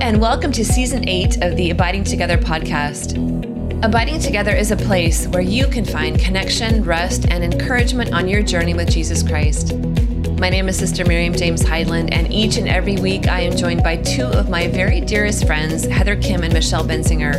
and welcome to season eight of the Abiding Together podcast. Abiding Together is a place where you can find connection, rest, and encouragement on your journey with Jesus Christ. My name is Sister Miriam James Heidland, and each and every week I am joined by two of my very dearest friends, Heather Khym and Michelle Benzinger.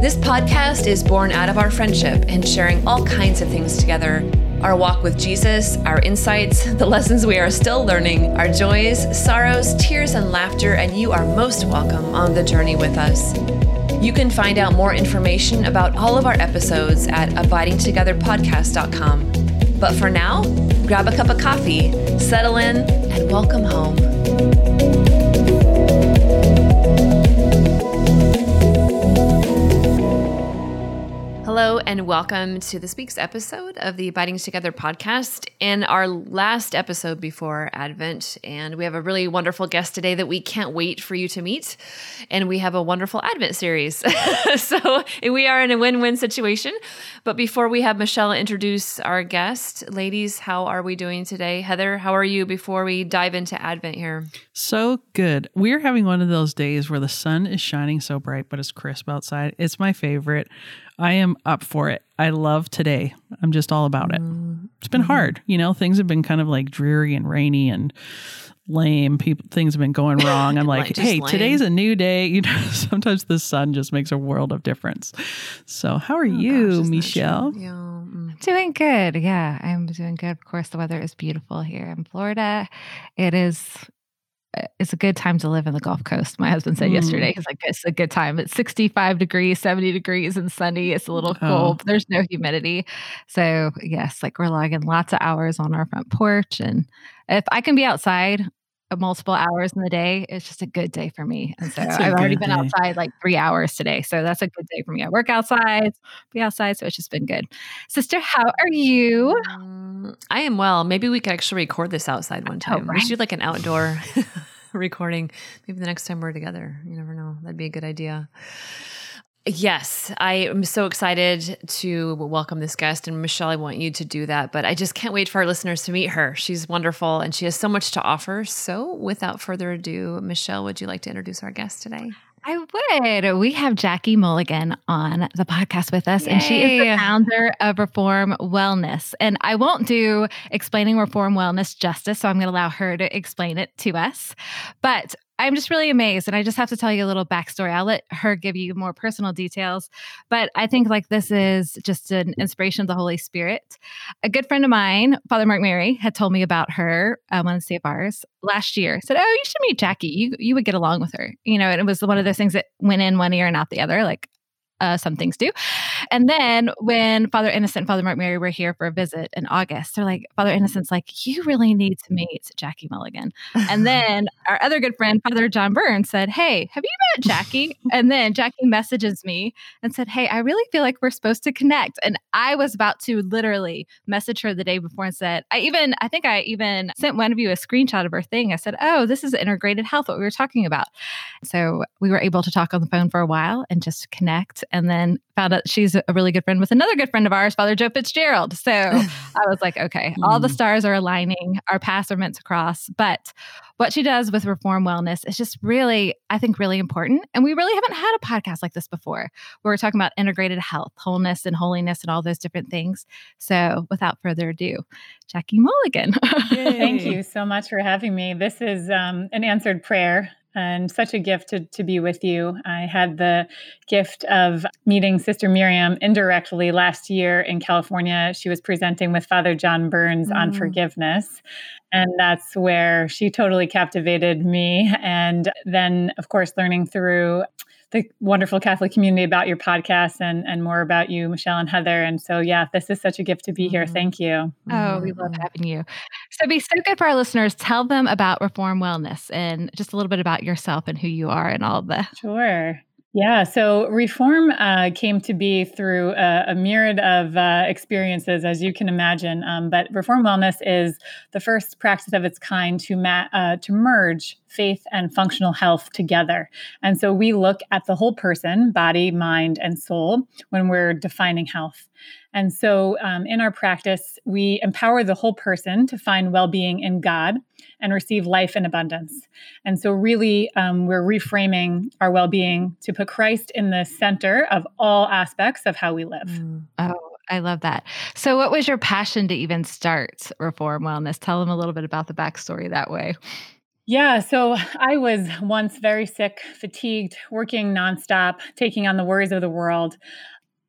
This podcast is born out of our friendship and sharing all kinds of things together our walk with Jesus, our insights, the lessons we are still learning, our joys, sorrows, tears, and laughter, and you are most welcome on the journey with us. You can find out more information about all of our episodes at abidingtogetherpodcast.com. But for now, grab a cup of coffee, settle in, and welcome home. Hello, and welcome to this week's episode of the Abiding Together podcast. In our last episode before Advent, and we have a really wonderful guest today that we can't wait for you to meet. And we have a wonderful Advent series. so we are in a win win situation. But before we have Michelle introduce our guest, ladies, how are we doing today? Heather, how are you before we dive into Advent here? So good. We're having one of those days where the sun is shining so bright, but it's crisp outside. It's my favorite. I am up for it. I love today. I'm just all about it. It's been hard. You know, things have been kind of like dreary and rainy and lame. People things have been going wrong. I'm like, Like, hey, lame. today's a new day. You know, sometimes the sun just makes a world of difference. So how are you, Oh, Gosh, Michelle? true? Yeah. mm. Doing good. Yeah, I'm doing good. Of course, the weather is beautiful here in Florida. It is. It's a good time to live in the Gulf Coast. My husband said Mm. yesterday, he's like, it's a good time. It's 65 degrees, 70 degrees and sunny. It's a little Oh. cool. but There's no humidity. So, yes, like we're logging lots of hours on our front porch. And if I can be outside uh, multiple hours in the day, it's just a good day for me. And so That's a I've already been day. outside like three hours today. So that's a good day for me. I work outside, be outside. So it's just been good. Sister, how are you? Mm, I am well. Maybe we could actually record this outside one time. We should do like an outdoor recording. Maybe the next time we're together. You never know. That'd be a good idea. Yes, I am so excited to welcome this guest. And Michelle, I want you to do that. But I just can't wait for our listeners to meet her. She's wonderful and she has so much to offer. So without further ado, Michelle, would you like to introduce our guest today? I would. We have Jackie Mulligan on the podcast with us, and she is the founder of Reform Wellness. And I won't do explaining Reform Wellness justice, so I'm going to allow her to explain it to us. But I'm just really amazed, and I just have to tell you a little backstory. I'll let her give you more personal details, but I think like this is just an inspiration of the Holy Spirit. A good friend of mine, Father Mark Mary, had told me about her, um, of the CFRs last year. Said, "Oh, you should meet Jackie. You you would get along with her." You know, and it was one of those things that went in one ear and out the other, like uh, some things do. And then when Father Innocent and Father Mark Mary were here for a visit in August, they're like, Father Innocent's like, you really need to meet Jackie Mulligan. And then our other good friend, Father John Burns, said, Hey, have you met Jackie? And then Jackie messages me and said, Hey, I really feel like we're supposed to connect. And I was about to literally message her the day before and said, I even, I think I even sent one of you a screenshot of her thing. I said, Oh, this is integrated health, what we were talking about. So we were able to talk on the phone for a while and just connect. And then found out she's a really good friend with another good friend of ours, Father Joe Fitzgerald. So I was like, okay, all the Mm. stars are aligning, our paths are meant to cross. But what she does with Reform Wellness is just really, I think, really important. And we really haven't had a podcast like this before, where we're talking about integrated health, wholeness, and holiness, and all those different things. So without further ado, Jackie Mulligan. Thank you so much for having me. This is um, an answered prayer and such a gift to, to be with you. I had the gift of meeting Sister Miriam indirectly last year in California. She was presenting with Father John Burns on Mm. forgiveness. And that's where she totally captivated me. And then, of course, learning through the wonderful Catholic community about your podcast and, and more about you, Michelle and Heather. And so, yeah, this is such a gift to be here. Mhm. Thank you. Oh, we love having you. So be so good for our listeners. Tell them about Reform Wellness and just a little bit about yourself and who you are and all of the Sure. Yeah. So reform uh, came to be through a, a myriad of uh, experiences, as you can imagine. Um, but reform wellness is the first practice of its kind to ma- uh, to merge faith and functional health together. And so we look at the whole person, body, mind, and soul, when we're defining health. And so, um, in our practice, we empower the whole person to find well being in God and receive life in abundance. And so, really, um, we're reframing our well being to put Christ in the center of all aspects of how we live. Mm. Oh, I love that. So, what was your passion to even start Reform Wellness? Tell them a little bit about the backstory that way. Yeah, so I was once very sick, fatigued, working nonstop, taking on the worries of the world.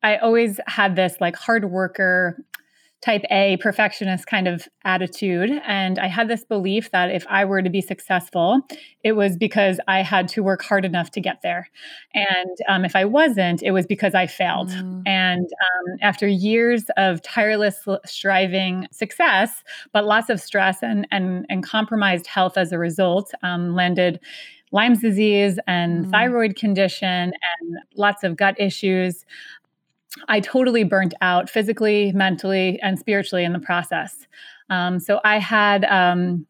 I always had this like hard worker, type A perfectionist kind of attitude. And I had this belief that if I were to be successful, it was because I had to work hard enough to get there. And um, if I wasn't, it was because I failed. Mm. And um, after years of tireless striving success, but lots of stress and, and, and compromised health as a result, um, landed Lyme's disease and mm. thyroid condition and lots of gut issues. I totally burnt out physically, mentally, and spiritually in the process. Um, so I had um,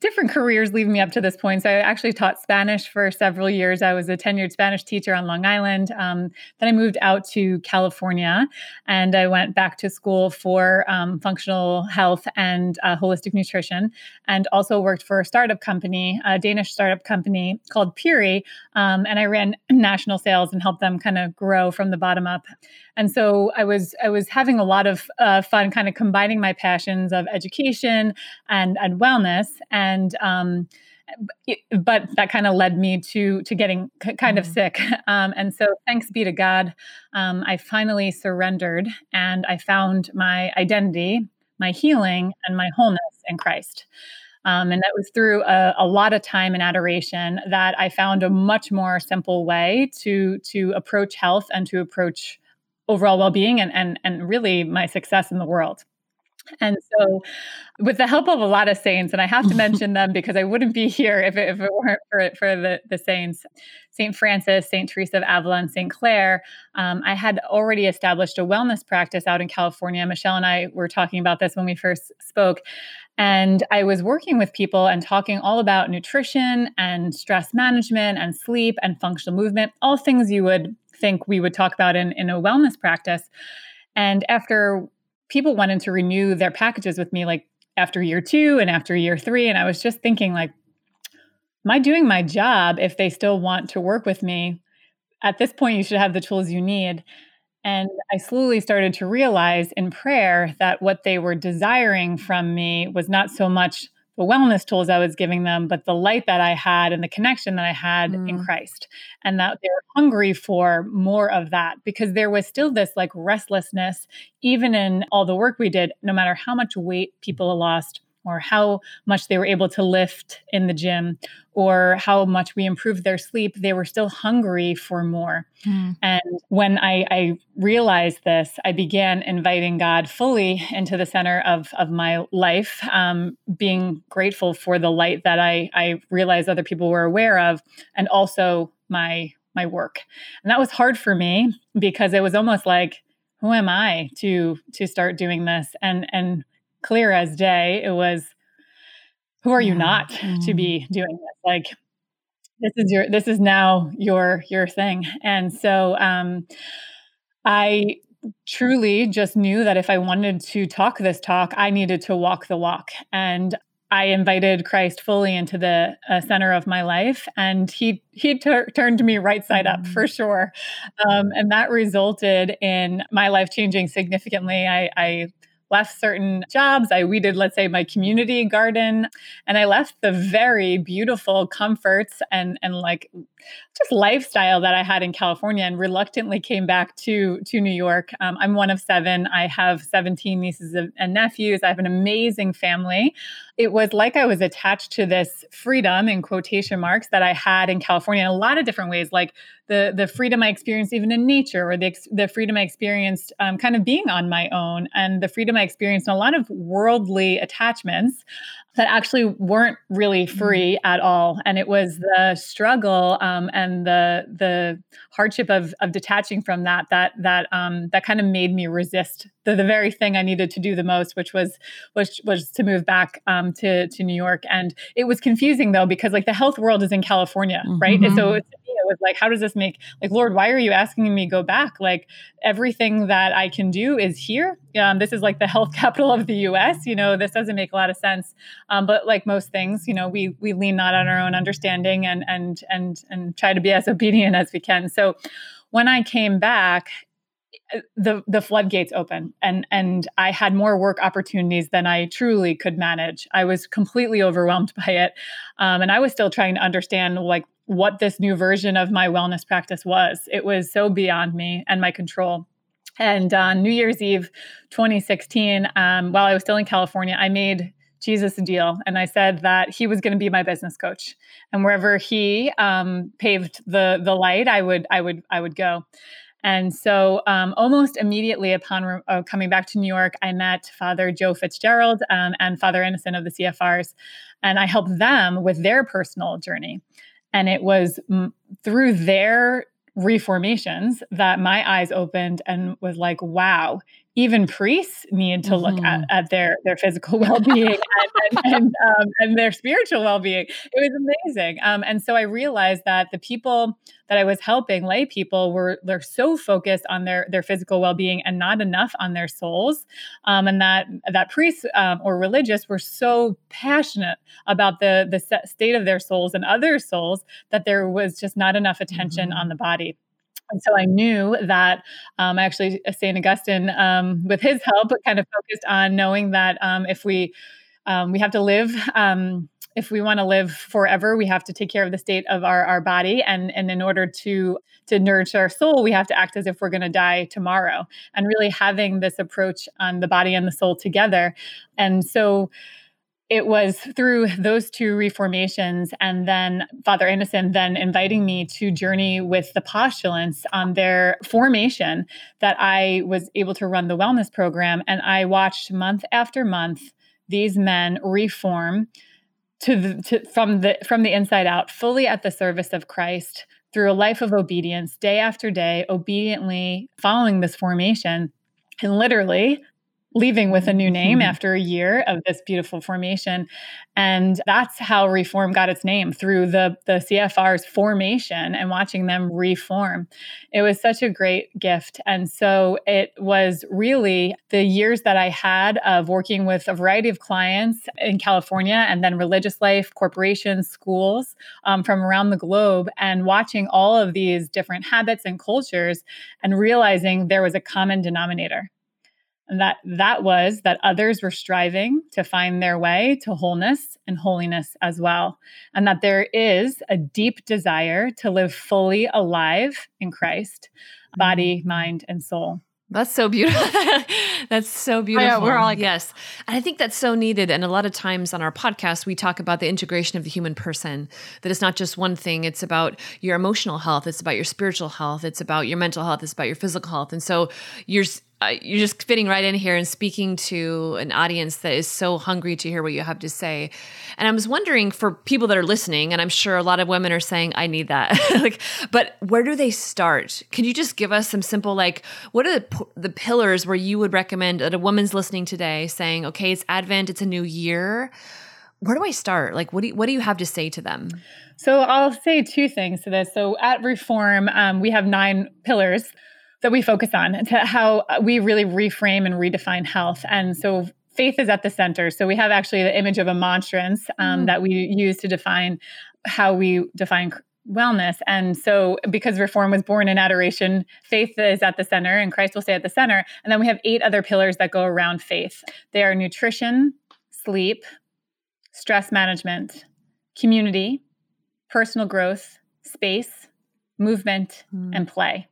different careers leading me up to this point. So I actually taught Spanish for several years. I was a tenured Spanish teacher on Long Island. Um, then I moved out to California and I went back to school for um, functional health and uh, holistic nutrition, and also worked for a startup company, a Danish startup company called Puri. Um, and I ran national sales and helped them kind of grow from the bottom up. And so I was I was having a lot of uh, fun, kind of combining my passions of education and and wellness, and um, but that kind of led me to to getting c- kind of mm-hmm. sick. Um, and so thanks be to God, um, I finally surrendered and I found my identity, my healing, and my wholeness in Christ. Um, and that was through a, a, lot of time and adoration that I found a much more simple way to to approach health and to approach overall well-being and and and really my success in the world. And so, with the help of a lot of saints, and I have to mention them because I wouldn't be here if it, if it weren't for, for the, the saints, St. Francis, St. Teresa of Avila, and St. Clare, um, I had already established a wellness practice out in California. Michelle and I were talking about this when we first spoke. And I was working with people and talking all about nutrition and stress management and sleep and functional movement, all things you would think we would talk about in, in a wellness practice. And after people wanted to renew their packages with me, like after year two and after year three, and I was just thinking, like, am I doing my job if they still want to work with me? At this point, you should have the tools you need. And I slowly started to realize in prayer that what they were desiring from me was not so much wellness tools I was giving them, but the light that I had and the connection that I had mm. in Christ. And that they were hungry for more of that because there was still this like restlessness, even in all the work we did, no matter how much weight people lost or how much they were able to lift in the gym or how much we improved their sleep, they were still hungry for more. Mm. And when I, I, realized this, I began inviting God fully into the center of, of my life, um, being grateful for the light that I, I realized other people were aware of, and also my my work. And that was hard for me because it was almost like, who am I to to start doing this? And and clear as day. It was, who are you not mm. to be doing this? Like, this is your, this is now your, your thing. And so, um, I truly just knew that if I wanted to talk this talk, I needed to walk the walk. And I invited Christ fully into the uh, center of my life, and he he tur- turned me right side up for mm. sure, um, and that resulted in my life changing significantly. I, I left certain jobs. I weeded, let's say, my community garden, and I left the very beautiful comforts and and like just lifestyle that I had in California, and reluctantly came back to to New York. Um, I'm one of seven. I have 17 nieces and nephews. I have an amazing family. It was like I was attached to this freedom in quotation marks that I had in California in a lot of different ways, like the the freedom I experienced even in nature, or the the freedom I experienced um, kind of being on my own, and the freedom I experienced in a lot of worldly attachments that actually weren't really mm-hmm. free mm-hmm. at all and it was the struggle um, and the the hardship of of detaching from that that that um, that kind of made me resist the, the very thing I needed to do the most which was was was to move back um, to to New York and it was confusing though because like the health world is in California mm-hmm. right and so mm-hmm. Was like, how does this make like Lord, why are you asking me go back? Like everything that I can do is here. Um, this is like the health capital of the U.S. You know, this doesn't make a lot of sense. Um, but like most things, you know, we we lean not on our own understanding and and and and try to be as obedient as we can. So when I came back, the the floodgates open and and I had more work opportunities than I truly could manage. I was completely overwhelmed by it, um, and I was still trying to understand like what this new version of my wellness practice was. It was so beyond me and my control. And on New Year's Eve, 2016, um, while I was still in California, I made Jesus a deal, and I said that he was going to be my business coach, and wherever he um, paved the the light, I would I would I would go. And so, um, almost immediately upon uh, coming back to New York, I met Father Joe Fitzgerald um, and Father Innocent of the CFRs, and I helped them with their personal journey. And it was m- through their reformations that my eyes opened and was like, wow, even priests need to look mm-hmm. at, at their their physical well-being and, and, and, um, and, their spiritual well-being it was amazing um, and so i realized that the people that i was helping lay people were they're so focused on their their physical well-being and not enough on their souls um, and that that priests um, or religious were so passionate about the the state of their souls and other souls that there was just not enough attention mm-hmm. on the body and so I knew that um, actually uh, St. Augustine, um, with his help, kind of focused on knowing that um, if we um, we have to live, um, if we want to live forever, we have to take care of the state of our, our body, and and in order to to nourish our soul, we have to act as if we're going to die tomorrow, and really having this approach on the body and the soul together. And so it was through those two reformations and then Father Anderson then inviting me to journey with the postulants on their formation that I was able to run the wellness program. And I watched month after month these men reform to the, to, from the from the inside out, fully at the service of Christ through a life of obedience, day after day, obediently following this formation. And literally, leaving with a new name mm-hmm. after a year of this beautiful formation. And that's how reform got its name through the the CFR's formation and watching them reform. It was such a great gift. And so it was really the years that I had of working with a variety of clients in California and then religious life corporations schools um, from around the globe and watching all of these different habits and cultures and realizing there was a common denominator that that was that others were striving to find their way to wholeness and holiness as well and that there is a deep desire to live fully alive in Christ body mm-hmm. mind and soul that's so beautiful. that's so beautiful. Yeah, we're all like, yes. And I think that's so needed. And a lot of times on our podcast, we talk about the integration of the human person, that it's not just one thing. It's about your emotional health. It's about your spiritual health. It's about your mental health. It's about your physical health. And so you're, uh, you're just fitting right in here and speaking to an audience that is so hungry to hear what you have to say. And I was wondering for people that are listening, and I'm sure a lot of women are saying, "I need that." like, but where do they start? Can you just give us some simple, like, what are the, the pillars where you would recommend that a woman's listening today, saying, "Okay, it's Advent, it's a new year." Where do I start? Like, what do you, what do you have to say to them? So I'll say two things to this. So at Reform, um, we have nine pillars that we focus on to how we really reframe and redefine health. And so faith is at the center. So we have actually the image of a monstrance um, mm. that we use to define how we define wellness. And so, because reform was born in adoration, faith is at the center and Christ will stay at the center. And then we have eight other pillars that go around faith they are nutrition, sleep, stress management, community, personal growth, space, movement, mm. and play.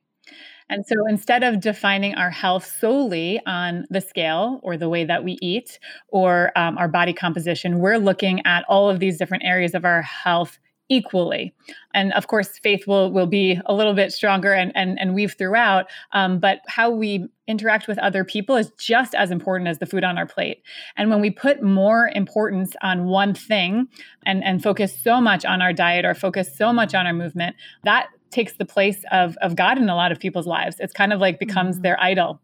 And so instead of defining our health solely on the scale or the way that we eat or um, our body composition, we're looking at all of these different areas of our health equally. And of course, faith will will be a little bit stronger and and, and weave throughout. Um, but how we interact with other people is just as important as the food on our plate. And when we put more importance on one thing and and focus so much on our diet or focus so much on our movement, that takes the place of of God in a lot of people's lives. It's kind of like becomes mm-hmm. their idol.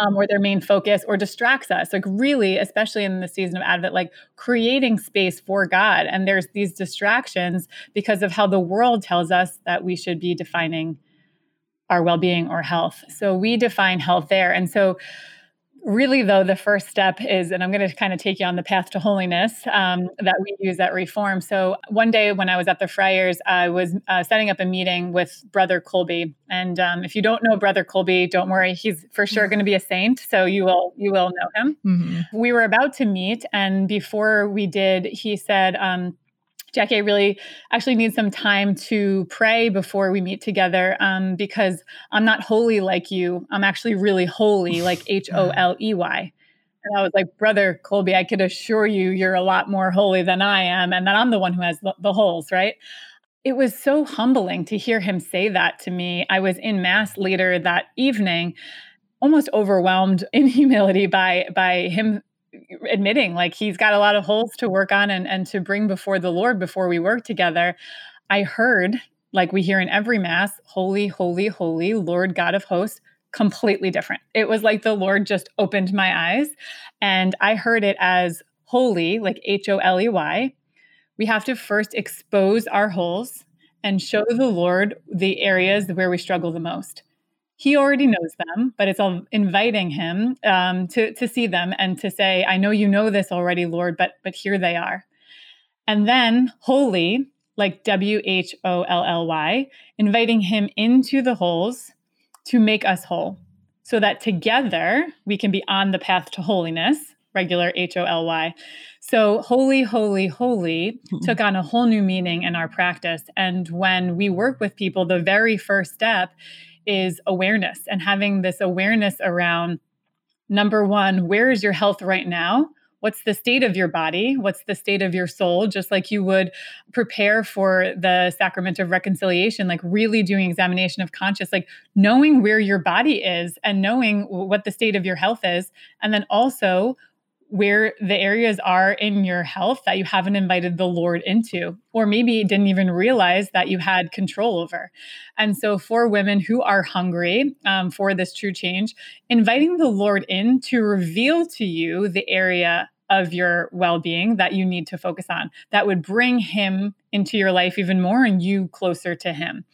um, or their main focus or distracts us like really especially in the season of advent like creating space for god and there's these distractions because of how the world tells us that we should be defining our well-being or health so we define health there and so really though the first step is and i'm going to kind of take you on the path to holiness um, that we use at reform so one day when i was at the friars i was uh, setting up a meeting with brother Colby. and um, if you don't know brother Colby, don't worry he's for sure going to be a saint so you will you will know him mm-hmm. we were about to meet and before we did he said um, Jackie, I really actually need some time to pray before we meet together um, because I'm not holy like you. I'm actually really holy, like H O L E Y. And I was like, Brother Colby, I could assure you, you're a lot more holy than I am, and that I'm the one who has the, the holes, right? It was so humbling to hear him say that to me. I was in Mass later that evening, almost overwhelmed in humility by by him admitting like he's got a lot of holes to work on and, and to bring before the Lord before we work together. I heard, like we hear in every Mass, holy, holy, holy, Lord God of hosts, completely different. It was like the Lord just opened my eyes and I heard it as holy, like H O L E Y. We have to first expose our holes and show the Lord the areas where we struggle the most he already knows them, but it's all inviting him um, to to see them and to say, "I know you know this already, Lord, but but here they are." And then holy, like W H O L L Y, inviting him into the holes to make us whole, so that together we can be on the path to holiness. Regular H O L Y. So, holy, holy, holy mm-hmm. took on a whole new meaning in our practice. And when we work with people, the very first step is awareness and having this awareness around number one, where is your health right now? What's the state of your body? What's the state of your soul? Just like you would prepare for the sacrament of reconciliation, like really doing examination of conscious, like knowing where your body is and knowing what the state of your health is. And then also, where the areas are in your health that you haven't invited the Lord into, or maybe didn't even realize that you had control over. And so, for women who are hungry um, for this true change, inviting the Lord in to reveal to you the area of your well being that you need to focus on that would bring Him into your life even more and you closer to Him.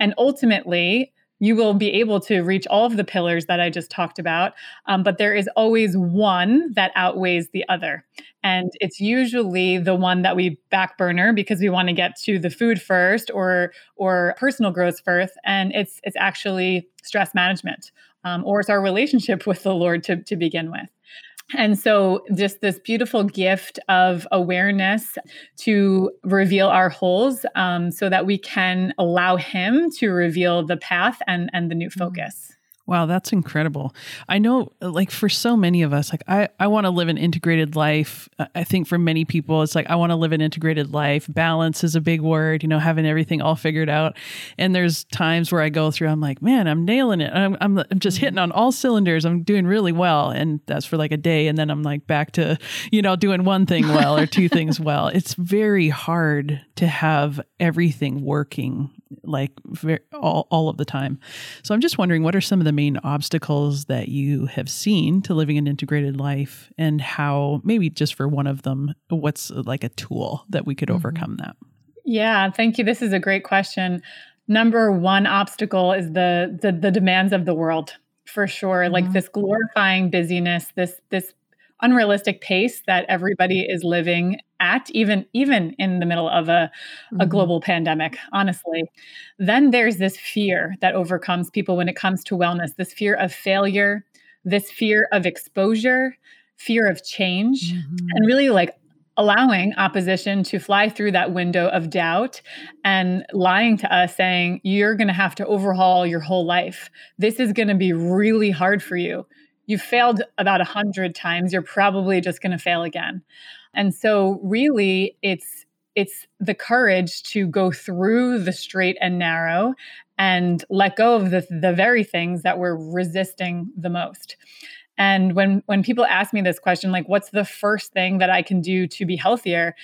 And ultimately, you will be able to reach all of the pillars that I just talked about. Um, but there is always one that outweighs the other. And it's usually the one that we back burner because we want to get to the food first or or personal growth first. And it's it's actually stress management. Um, or it's our relationship with the Lord to, to begin with. And so, just this beautiful gift of awareness to reveal our holes um, so that we can allow Him to reveal the path and, and the new mm-hmm. focus. Wow, that's incredible. I know, like, for so many of us, like, I, I want to live an integrated life. I think for many people, it's like, I want to live an integrated life. Balance is a big word, you know, having everything all figured out. And there's times where I go through, I'm like, man, I'm nailing it. I'm, I'm, I'm just hitting mm-hmm. on all cylinders. I'm doing really well. And that's for like a day. And then I'm like back to, you know, doing one thing well or two things well. It's very hard to have everything working like very, all, all of the time. So I'm just wondering what are some of the main obstacles that you have seen to living an integrated life and how maybe just for one of them what's like a tool that we could mm-hmm. overcome that? Yeah, thank you. This is a great question. Number one obstacle is the the, the demands of the world for sure. Mm-hmm. Like this glorifying busyness, this this unrealistic pace that everybody is living at even even in the middle of a, mm-hmm. a global pandemic honestly then there's this fear that overcomes people when it comes to wellness this fear of failure this fear of exposure fear of change mm-hmm. and really like allowing opposition to fly through that window of doubt and lying to us saying you're going to have to overhaul your whole life this is going to be really hard for you you've failed about a hundred times you're probably just going to fail again and so really it's it's the courage to go through the straight and narrow and let go of the, the very things that we're resisting the most. And when when people ask me this question like what's the first thing that I can do to be healthier?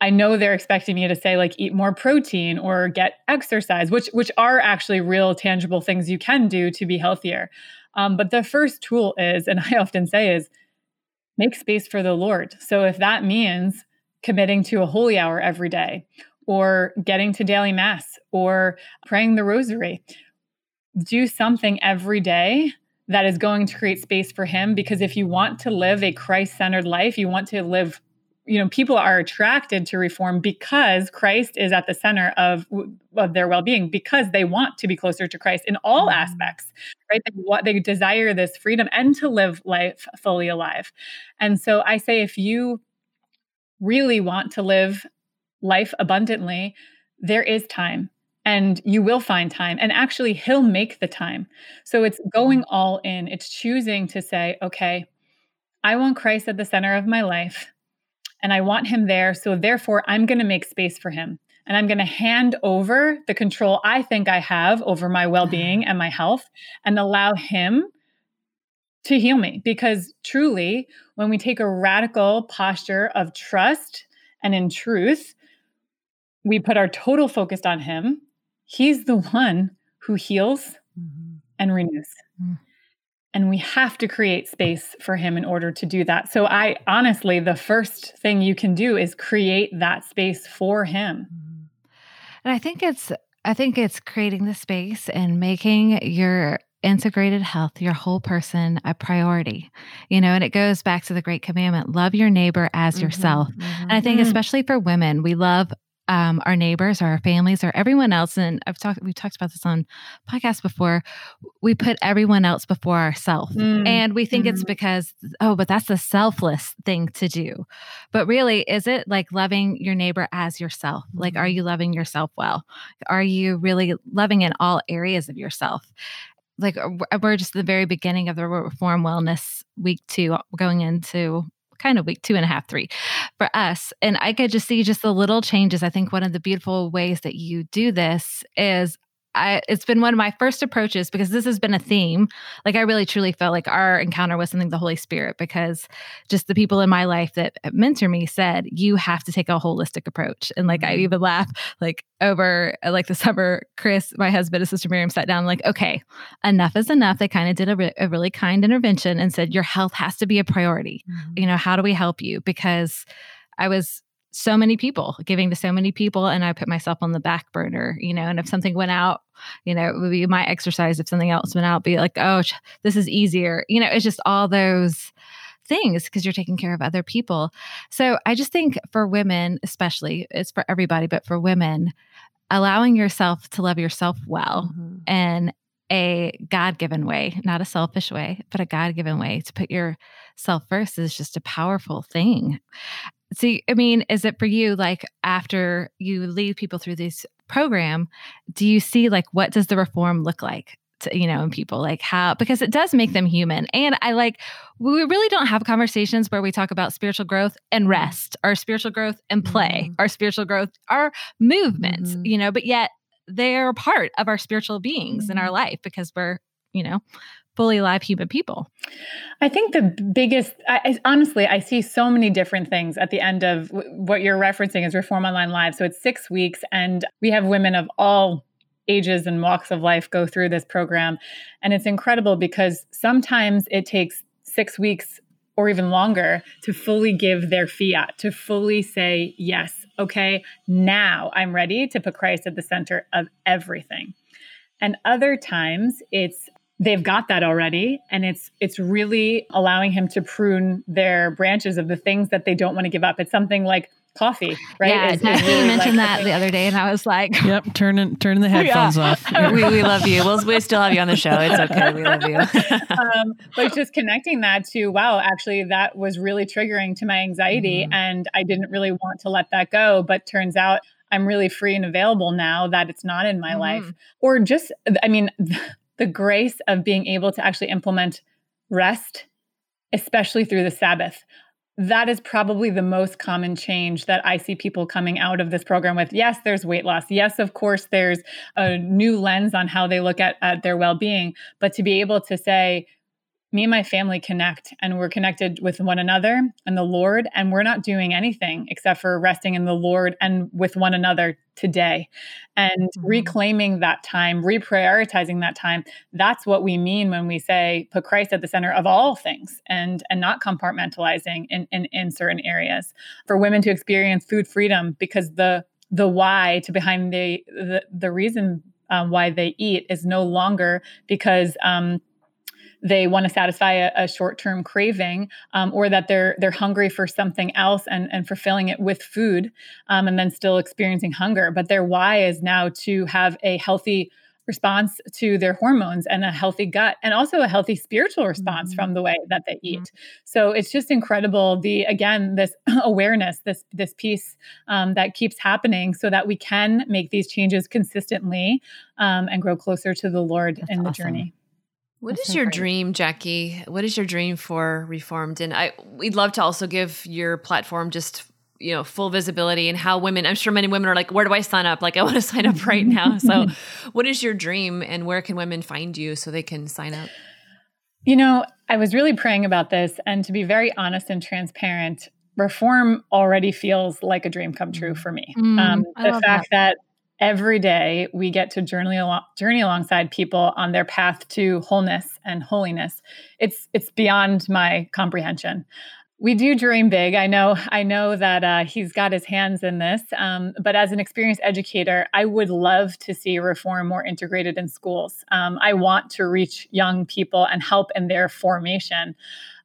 I know they're expecting me to say like eat more protein or get exercise, which which are actually real tangible things you can do to be healthier. Um, but the first tool is, and I often say, is make space for the Lord. So if that means committing to a holy hour every day, or getting to daily mass, or praying the rosary, do something every day that is going to create space for Him. Because if you want to live a Christ centered life, you want to live you know people are attracted to reform because christ is at the center of, of their well-being because they want to be closer to christ in all mm-hmm. aspects right? They, what they desire this freedom and to live life fully alive. And so i say if you really want to live life abundantly there is time and you will find time and actually he'll make the time. So it's going mm-hmm. all in. It's choosing to say okay i want christ at the center of my life and I want him there. So therefore, I'm going to make space for him. And I'm going to hand over the control I think I have over my well being and my health and allow him to heal me. Because truly, when we take a radical posture of trust and in truth, we put our total focus on him, he's the one who heals mm-hmm. and renews. And we have to create space for him in order to do that. So I honestly the first thing you can do is create that space for him. Mm-hmm. And I think it's I think it's creating the space and making your integrated health, your whole person, a priority. You know, and it goes back to the great commandment love your neighbor as mm-hmm, yourself. Mm-hmm. And I think, mm-hmm. especially for women, we love um, our neighbors, or our families, or everyone else. And I've talked, we've talked about this on podcasts before. We put everyone else before ourselves, mm. and we think mm. it's because oh, but that's a selfless thing to do. But really, is it like loving your neighbor as yourself? Like, are mm-hmm. you loving yourself well? Are you really loving in all areas of yourself? Like we're just the very beginning of the reform wellness week two, going into kind of week two and a half, three for us. And I could just see just the little changes. I think one of the beautiful ways that you do this is I, it's been one of my first approaches because this has been a theme. Like I really truly felt like our encounter was something the Holy Spirit because just the people in my life that mentor me said you have to take a holistic approach. And like I mm-hmm. even laugh like over like the summer, Chris, my husband and Sister Miriam sat down like, okay, enough is enough. They kind of did a, re- a, really kind intervention and said your health has to be a priority. Mm-hmm. You know, how do we help you? Because I was so many people, giving to so many people, and I put myself on the back burner, you know. And if something went out, you know, it would be my exercise. If something else went out, be like, oh, this is easier. You know, it's just all those things because you're taking care of other people. So I just think for women, especially, it's for everybody, but for women, allowing yourself to love yourself well mm-hmm. and a God given way, not a selfish way, but a God given way to put yourself first is just a powerful thing. See, I mean, is it for you like after you lead people through this program, do you see like what does the reform look like? To, you know, in people like how because it does make them human. And I like we really don't have conversations where we talk about spiritual growth and mm-hmm. rest, our spiritual growth and play, mm-hmm. our spiritual growth, our movements, mm-hmm. you know, but yet they're part of our spiritual beings mm-hmm. in our mm-hmm. life because we're, you know, fully live human people? I think the biggest, I, honestly, I see so many different things at the end of w- what you're referencing is Reform Online Live. So it's six weeks, and we have women of all ages and walks of life go through this program. And it's incredible because sometimes it takes six weeks or even longer to fully give their fiat, to fully say, yes, okay, now I'm ready to put Christ at the center of everything. And other times it's they've got that already. And it's it's really allowing him to prune their branches of the things that they don't want to give up. It's something like coffee right? Yeah it's, really mentioned like, that the other day and i was like yep turning turning the headphones yeah. off. We, we love you. We'll we still have you on the show. It's okay. We love you. Um, but just connecting that to wow actually that was really triggering to my anxiety mm-hmm. and i didn't really want to let that go. But turns out I'm really free and available now that it's not in my mm-hmm. life. Or just, I mean, the grace of being able to actually implement rest, especially through the Sabbath. That is probably the most common change that I see people coming out of this program with. Yes, there's weight loss. Yes, of course, there's a new lens on how they look at, at their well being. But to be able to say, me and my family connect and we're connected with one another and the Lord. And we're not doing anything except for resting in the Lord and with one another today and mm-hmm. reclaiming that time, reprioritizing that time. That's what we mean when we say put Christ at the center of all things and, and not compartmentalizing in, in, in certain areas. For women to experience food freedom because the the why to behind the the, the reason um, why they eat is no longer because um, they want to satisfy a, a short-term craving um, or that they're they're hungry for something else and, and fulfilling it with food um, and then still experiencing hunger but their why is now to have a healthy response to their hormones and a healthy gut and also a healthy spiritual response mm-hmm. from the way that they eat mm-hmm. so it's just incredible the again this awareness this this piece um, that keeps happening so that we can make these changes consistently um, and grow closer to the lord That's in the awesome. journey what That's is so your great. dream, Jackie? What is your dream for Reformed? And I we'd love to also give your platform just you know full visibility and how women i'm sure many women are like where do i sign up like i want to sign up right now so what is your dream and where can women find you so they can sign up you know i was really praying about this and to be very honest and transparent reform already feels like a dream come true for me mm, um, the fact that. that every day we get to journey along, journey alongside people on their path to wholeness and holiness. It's it's beyond my comprehension. We do dream big. I know i know that uh, he's got his hands in this um, but as an experienced educator i would love to see reform more integrated in schools. Um, i want to reach young people and help in their formation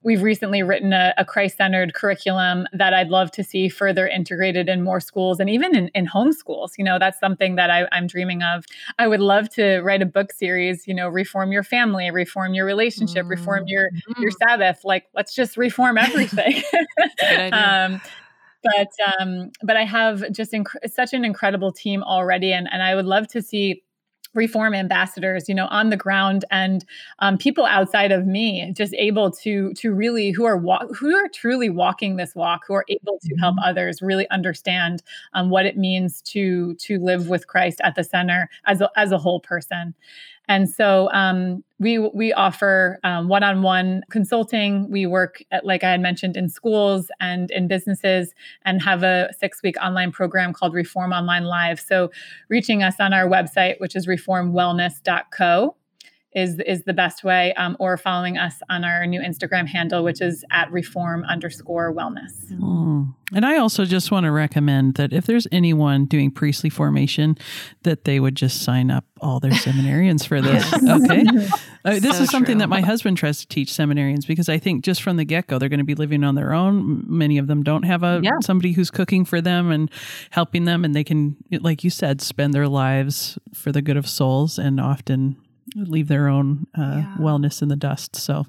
We've recently written a, a Christ centered curriculum that I'd love to see further integrated in more schools and even in, in homeschools. You know, that's something that I, I'm dreaming of. I would love to write a book series, you know, reform your family, reform your relationship, mm-hmm. reform your your mm-hmm. Sabbath. Like, let's just reform everything. um, but um, but I have just inc- such an incredible team already, and and I would love to see reform ambassadors you know on the ground and um, people outside of me just able to to really who are wa- who are truly walking this walk who are able to help mm-hmm. others really understand um, what it means to to live with christ at the center as a, as a whole person and so um, we we offer um, one-on-one consulting. We work at, like I had mentioned in schools and in businesses, and have a six-week online program called Reform Online Live. So reaching us on our website, which is reformwellness.co is is the best way, um, or following us on our new Instagram handle, which is at reform underscore wellness. Mm. And I also just want to recommend that if there's anyone doing priestly formation, that they would just sign up all their seminarians for this. Okay, uh, this so is something true. that my husband tries to teach seminarians because I think just from the get go they're going to be living on their own. Many of them don't have a yeah. somebody who's cooking for them and helping them, and they can, like you said, spend their lives for the good of souls and often leave their own uh, yeah. wellness in the dust. So,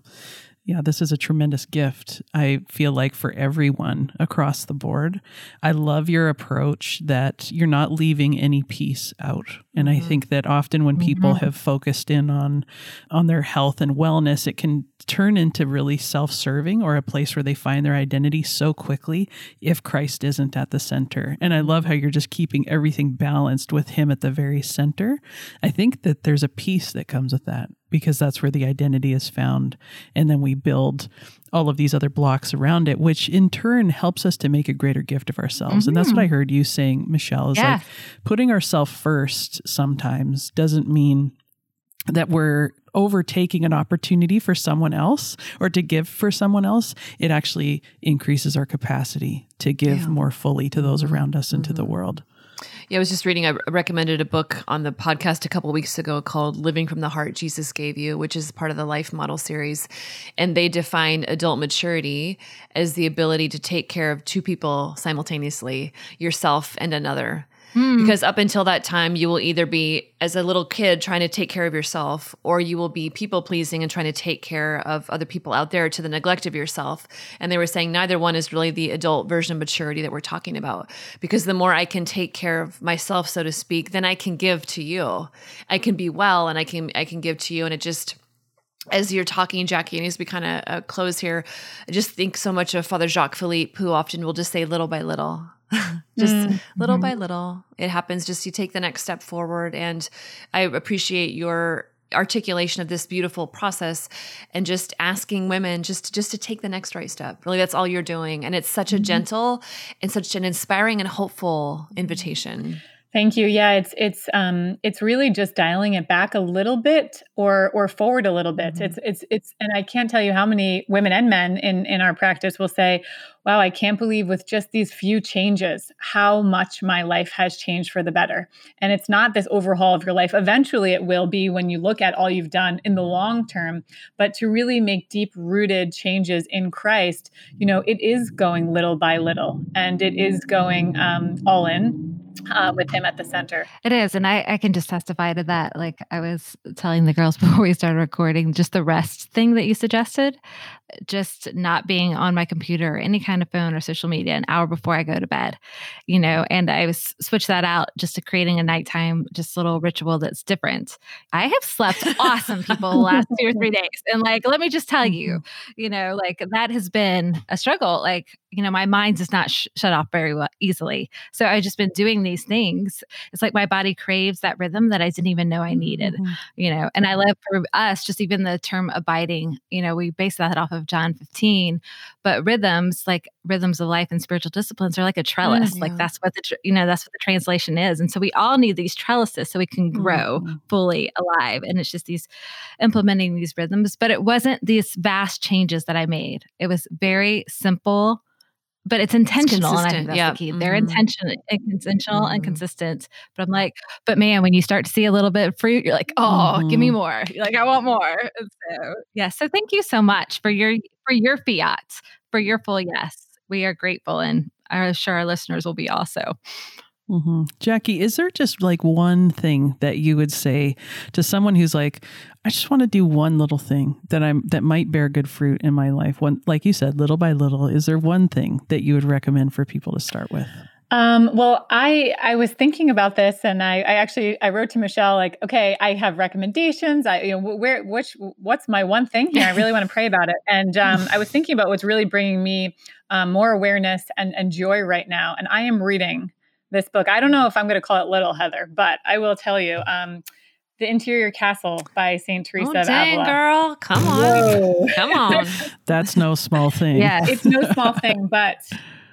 yeah, this is a tremendous gift. I feel like for everyone across the board. I love your approach that you're not leaving any piece out. And mm-hmm. I think that often when people mm-hmm. have focused in on on their health and wellness, it can turn into really self-serving or a place where they find their identity so quickly if Christ isn't at the center. And I love how you're just keeping everything balanced with him at the very center. I think that there's a peace that comes with that because that's where the identity is found. And then we build all of these other blocks around it, which in turn helps us to make a greater gift of ourselves. Mm-hmm. And that's what I mm-hmm. heard you saying, Michelle, is yeah. like putting ourselves first sometimes doesn't mean that we're overtaking an opportunity for someone else or to give for someone else, it actually increases our capacity to give yeah. more fully to those around us and mm-hmm. to the mm-hmm. world. Yeah, I was just reading. I recommended a book on the podcast a couple weeks ago called "Living from the Heart Jesus Gave You," which is part of the Life Model series, and they define adult maturity as the ability to take care of two people simultaneously, yourself and another. Mm. Because up until that time, you will either be, as a little kid, trying to take care of yourself, or you will be people pleasing and trying to take care of other people out there to the neglect of yourself. And they were saying neither one is really the adult version of maturity that we're talking about. Because the more I can take care of myself, so to speak, then I can give to you. I can be well and I can I can give to you. And it just as you're talking, Jackie, and as we kind of uh, close here, I just think so much of Father Jacques Philippe, who often will just say little by little. just mm-hmm. little by little it happens just you take the next step forward and i appreciate your articulation of this beautiful process and just asking women just just to take the next right step really that's all you're doing and it's such a mm-hmm. gentle and such an inspiring and hopeful invitation Thank you. Yeah, it's it's um it's really just dialing it back a little bit or or forward a little bit. Mm-hmm. It's it's it's and I can't tell you how many women and men in in our practice will say, "Wow, I can't believe with just these few changes how much my life has changed for the better." And it's not this overhaul of your life. Eventually it will be when you look at all you've done in the long term, but to really make deep rooted changes in Christ, you know, it is going little by little and it is going um all in uh, with him at the center. It is. And I, I can just testify to that. Like I was telling the girls before we started recording, just the rest thing that you suggested, just not being on my computer or any kind of phone or social media an hour before I go to bed, you know, and I was switched that out just to creating a nighttime, just little ritual that's different. I have slept awesome people the last two or three days. And like, let me just tell you, mm-hmm. you know, like that has been a struggle. Like, you know, my mind does not sh- shut off very well easily. So I've just been doing these things. It's like my body craves that rhythm that I didn't even know I needed, mm-hmm. you know, and I love for us, just even the term abiding, you know, we base that off of John 15, but rhythms, like rhythms of life and spiritual disciplines, are like a trellis. Mm, yeah. Like that's what the, you know, that's what the translation is. And so we all need these trellises so we can grow mm-hmm. fully alive. And it's just these implementing these rhythms. But it wasn't these vast changes that I made, it was very simple but it's intentional it's and i think that's the key they're mm-hmm. intentional intentional mm-hmm. and consistent but i'm like but man when you start to see a little bit of fruit you're like oh mm-hmm. give me mm-hmm. more you're like i want more and so yeah so thank you so much for your for your fiat for your full yes we are grateful and i'm sure our listeners will be also Mm-hmm. Jackie, is there just like one thing that you would say to someone who's like, I just want to do one little thing that I'm that might bear good fruit in my life? One, like you said, little by little. Is there one thing that you would recommend for people to start with? Um, well, I I was thinking about this, and I, I actually I wrote to Michelle like, okay, I have recommendations. I you know where which what's my one thing here? I really want to pray about it, and um, I was thinking about what's really bringing me um, more awareness and and joy right now, and I am reading this book. I don't know if I'm going to call it Little Heather, but I will tell you. Um, the Interior Castle by Saint Teresa oh, dang, of Avila. girl, come on, Whoa. come on. That's no small thing. Yeah, it's no small thing, but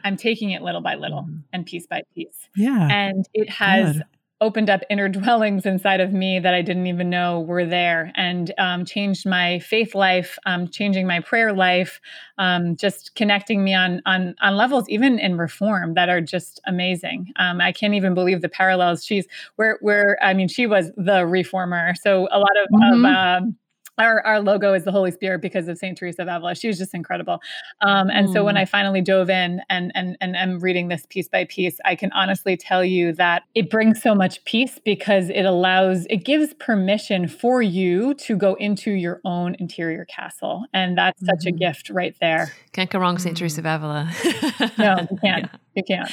I'm taking it little by little and piece by piece. Yeah, and it has Good opened up inner dwellings inside of me that I didn't even know were there and um, changed my faith life, um, changing my prayer life, um, just connecting me on, on, on levels, even in reform that are just amazing. Um, I can't even believe the parallels. She's where, where, I mean, she was the reformer. So a lot of, mm-hmm. of um, our, our logo is the Holy Spirit because of Saint Teresa of Avila. She was just incredible. Um, and mm. so when mm. I finally dove in and and and am reading this piece by piece, I can honestly tell you that it brings so much peace because it allows, it gives permission for you to go into your own interior castle, and that's mm-hmm. such a mm-hmm. gift right there. Can't go wrong, Saint mm. Teresa of Avila. no, you can't. Yeah. You can't.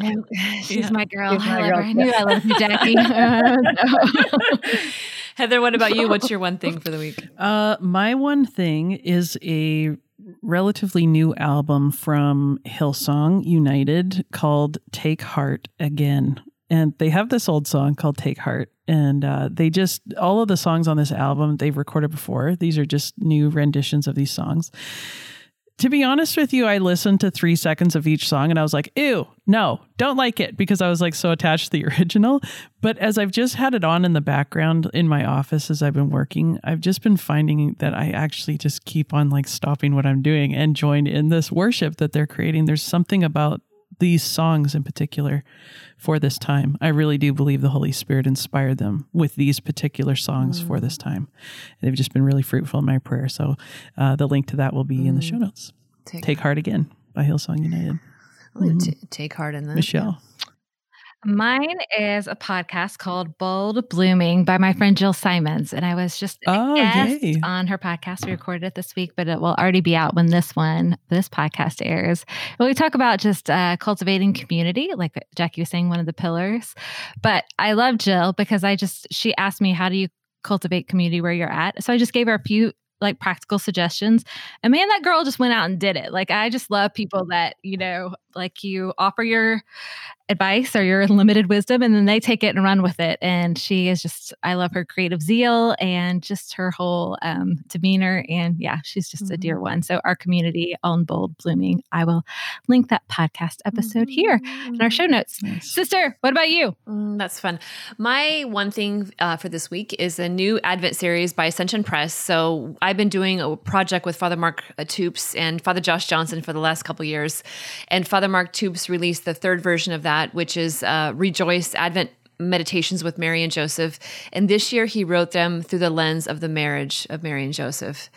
no, she's yeah. my girl. She's my I, girl. I knew I loved you, Jackie. Heather, what about you? What's your one thing for the week? Uh, my one thing is a relatively new album from Hillsong United called Take Heart Again. And they have this old song called Take Heart. And uh, they just, all of the songs on this album, they've recorded before. These are just new renditions of these songs to be honest with you, I listened to three seconds of each song and I was like, ew, no, don't like it because I was like so attached to the original. But as I've just had it on in the background in my office as I've been working, I've just been finding that I actually just keep on like stopping what I'm doing and join in this worship that they're creating. There's something about these songs in particular for this time. I really do believe the Holy Spirit inspired them with these particular songs mm. for this mm. time. They've just been really fruitful in my prayer. So uh, the link to that will be mm. in the show mm. notes. Take, Take Heart Again by Hillsong United. Mm-hmm. T- take heart in that. Michelle. Mine is a podcast called Bold Blooming by my friend Jill Simons. And I was just oh, yay. on her podcast. We recorded it this week, but it will already be out when this one, this podcast airs. We talk about just uh, cultivating community, like Jackie was saying, one of the pillars. But I love Jill because I just, she asked me, how do you cultivate community where you're at? So I just gave her a few like practical suggestions. And man, that girl just went out and did it. Like I just love people that, you know, like you offer your advice or your limited wisdom and then they take it and run with it and she is just i love her creative zeal and just her whole um, demeanor and yeah she's just mm-hmm. a dear mm-hmm. one so our community on bold blooming i will link that podcast episode mm-hmm. here in our show notes nice. sister what about you mm, that's fun my one thing uh, for this week is a new advent series by ascension press so i've been doing a project with father mark Toups and father josh johnson for the last couple years and father mark Toups released the third version of that that, which is uh, Rejoice Advent Meditations with Mary and Joseph. And this year he wrote them through the lens of the marriage of Mary and Joseph.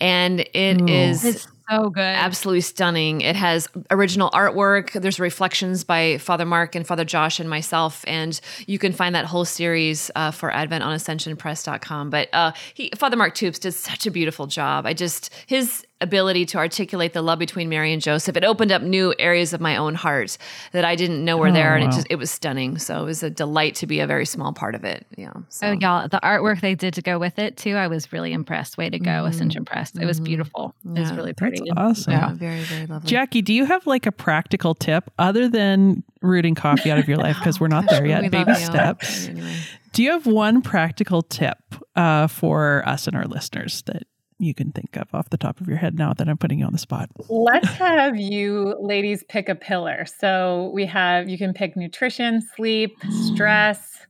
And it Ooh. is it's so good. Absolutely stunning. It has original artwork. There's reflections by Father Mark and Father Josh and myself. And you can find that whole series uh, for Advent on ascensionpress.com. But uh, he, Father Mark Toups did such a beautiful job. I just, his ability to articulate the love between Mary and Joseph. It opened up new areas of my own heart that I didn't know were oh, there, and wow. it just it was stunning. So it was a delight to be a very small part of it. Yeah. So. Oh, y'all, the artwork they did to go with it too. I was really impressed. Way to go, mm-hmm. Ascension Press. It was mm-hmm. beautiful. Yeah. It was really pretty. That's awesome. Yeah, very very lovely. Jackie, do you have like a practical tip other than rooting coffee out of your life because we're not there yet? Baby steps. Anyway. Do you have one practical tip uh, for us and our listeners that you can think of off the top of your head now that I'm putting you on the spot? Let's have you ladies pick a pillar. So we have, you can pick nutrition, sleep, stress,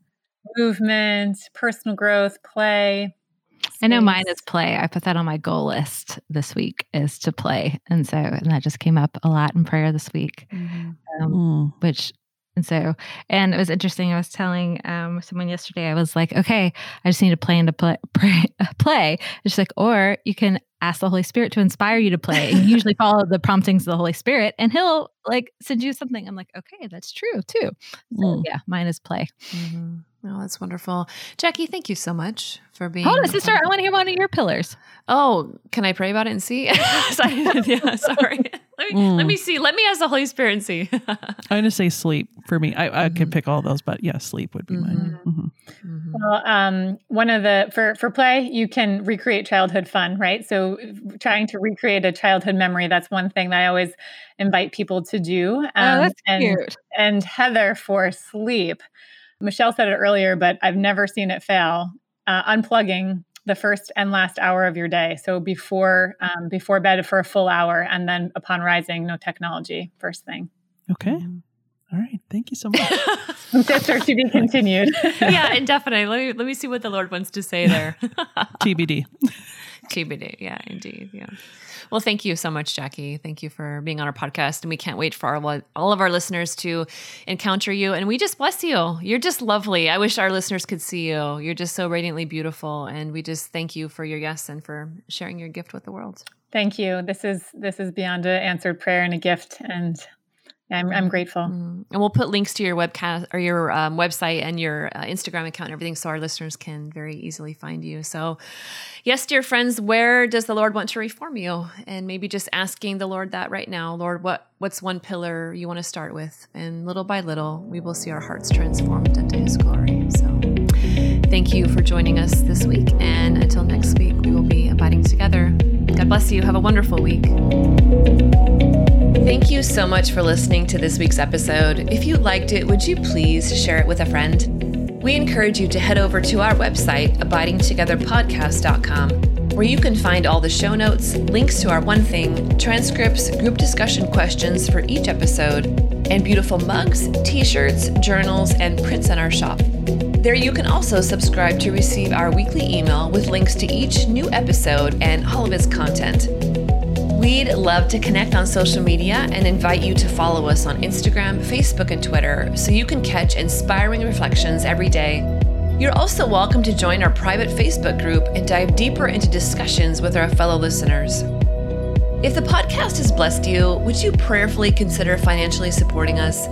movement, personal growth, play. Space. I know mine is play. I put that on my goal list this week is to play. And so, and that just came up a lot in prayer this week, mm-hmm. um, mm. which and so, and it was interesting. I was telling um, someone yesterday, I was like, okay, I just need to plan to play, pray, play. It's like, or you can ask the Holy Spirit to inspire you to play and usually follow the promptings of the Holy Spirit and he'll like send you something. I'm like, okay, that's true too. So mm. yeah, mine is play. Mm-hmm. Oh, that's wonderful. Jackie, thank you so much for being. Hold on, sister. I want to hear one of your pillars. Oh, can I pray about it and see? yeah, sorry. Let me, mm. let me see. Let me ask the Holy Spirit and see. I'm going to say sleep for me. I, I mm-hmm. could pick all those, but yeah, sleep would be mm-hmm. mine. Mm-hmm. mm-hmm. Well, um, one of the, for, for play, you can recreate childhood fun, right? So trying to recreate a childhood memory, that's one thing that I always invite people to do. Um, oh, that's and, cute. And Heather for sleep. Michelle said it earlier, but I've never seen it fail. Uh, unplugging the first and last hour of your day. So before um, before bed for a full hour, and then upon rising, no technology first thing. Okay. Mm-hmm. All right. Thank you so much. Sister to be continued. yeah, indefinitely. Let me let me see what the Lord wants to say there. TBD. TBD. Yeah, indeed. Yeah. Well, thank you so much, Jackie. Thank you for being on our podcast. And we can't wait for our, all of our listeners to encounter you. And we just bless you. You're just lovely. I wish our listeners could see you. You're just so radiantly beautiful. And we just thank you for your yes and for sharing your gift with the world. Thank you. This is this is beyond an answered prayer and a gift. And I'm, I'm grateful. Mm. And we'll put links to your webcast or your um, website and your uh, Instagram account and everything so our listeners can very easily find you. So, yes, dear friends, where does the Lord want to reform you? And maybe just asking the Lord that right now, Lord, what what's one pillar you want to start with? And little by little, we will see our hearts transformed into His glory. So, thank you for joining us this week. And until next week, we will be abiding together. God bless you. Have a wonderful week. Thank you so much for listening to this week's episode. If you liked it, would you please share it with a friend? We encourage you to head over to our website, abidingtogetherpodcast.com, where you can find all the show notes, links to our one thing, transcripts, group discussion questions for each episode, and beautiful mugs, t shirts, journals, and prints in our shop. There you can also subscribe to receive our weekly email with links to each new episode and all of its content. We'd love to connect on social media and invite you to follow us on Instagram, Facebook, and Twitter so you can catch inspiring reflections every day. You're also welcome to join our private Facebook group and dive deeper into discussions with our fellow listeners. If the podcast has blessed you, would you prayerfully consider financially supporting us?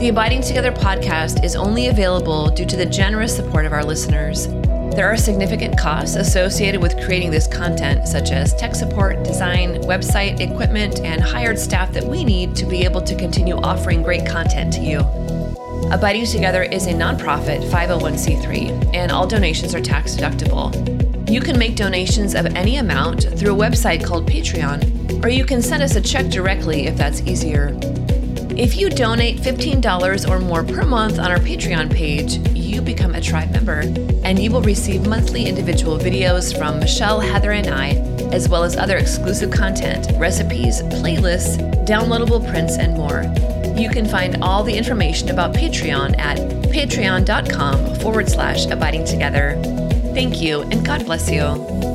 The Abiding Together podcast is only available due to the generous support of our listeners. There are significant costs associated with creating this content, such as tech support, design, website, equipment, and hired staff that we need to be able to continue offering great content to you. Abiding Together is a nonprofit 501c3, and all donations are tax deductible. You can make donations of any amount through a website called Patreon, or you can send us a check directly if that's easier. If you donate $15 or more per month on our Patreon page, you become a tribe member, and you will receive monthly individual videos from Michelle, Heather, and I, as well as other exclusive content, recipes, playlists, downloadable prints, and more. You can find all the information about Patreon at patreon.com forward slash abiding together. Thank you, and God bless you.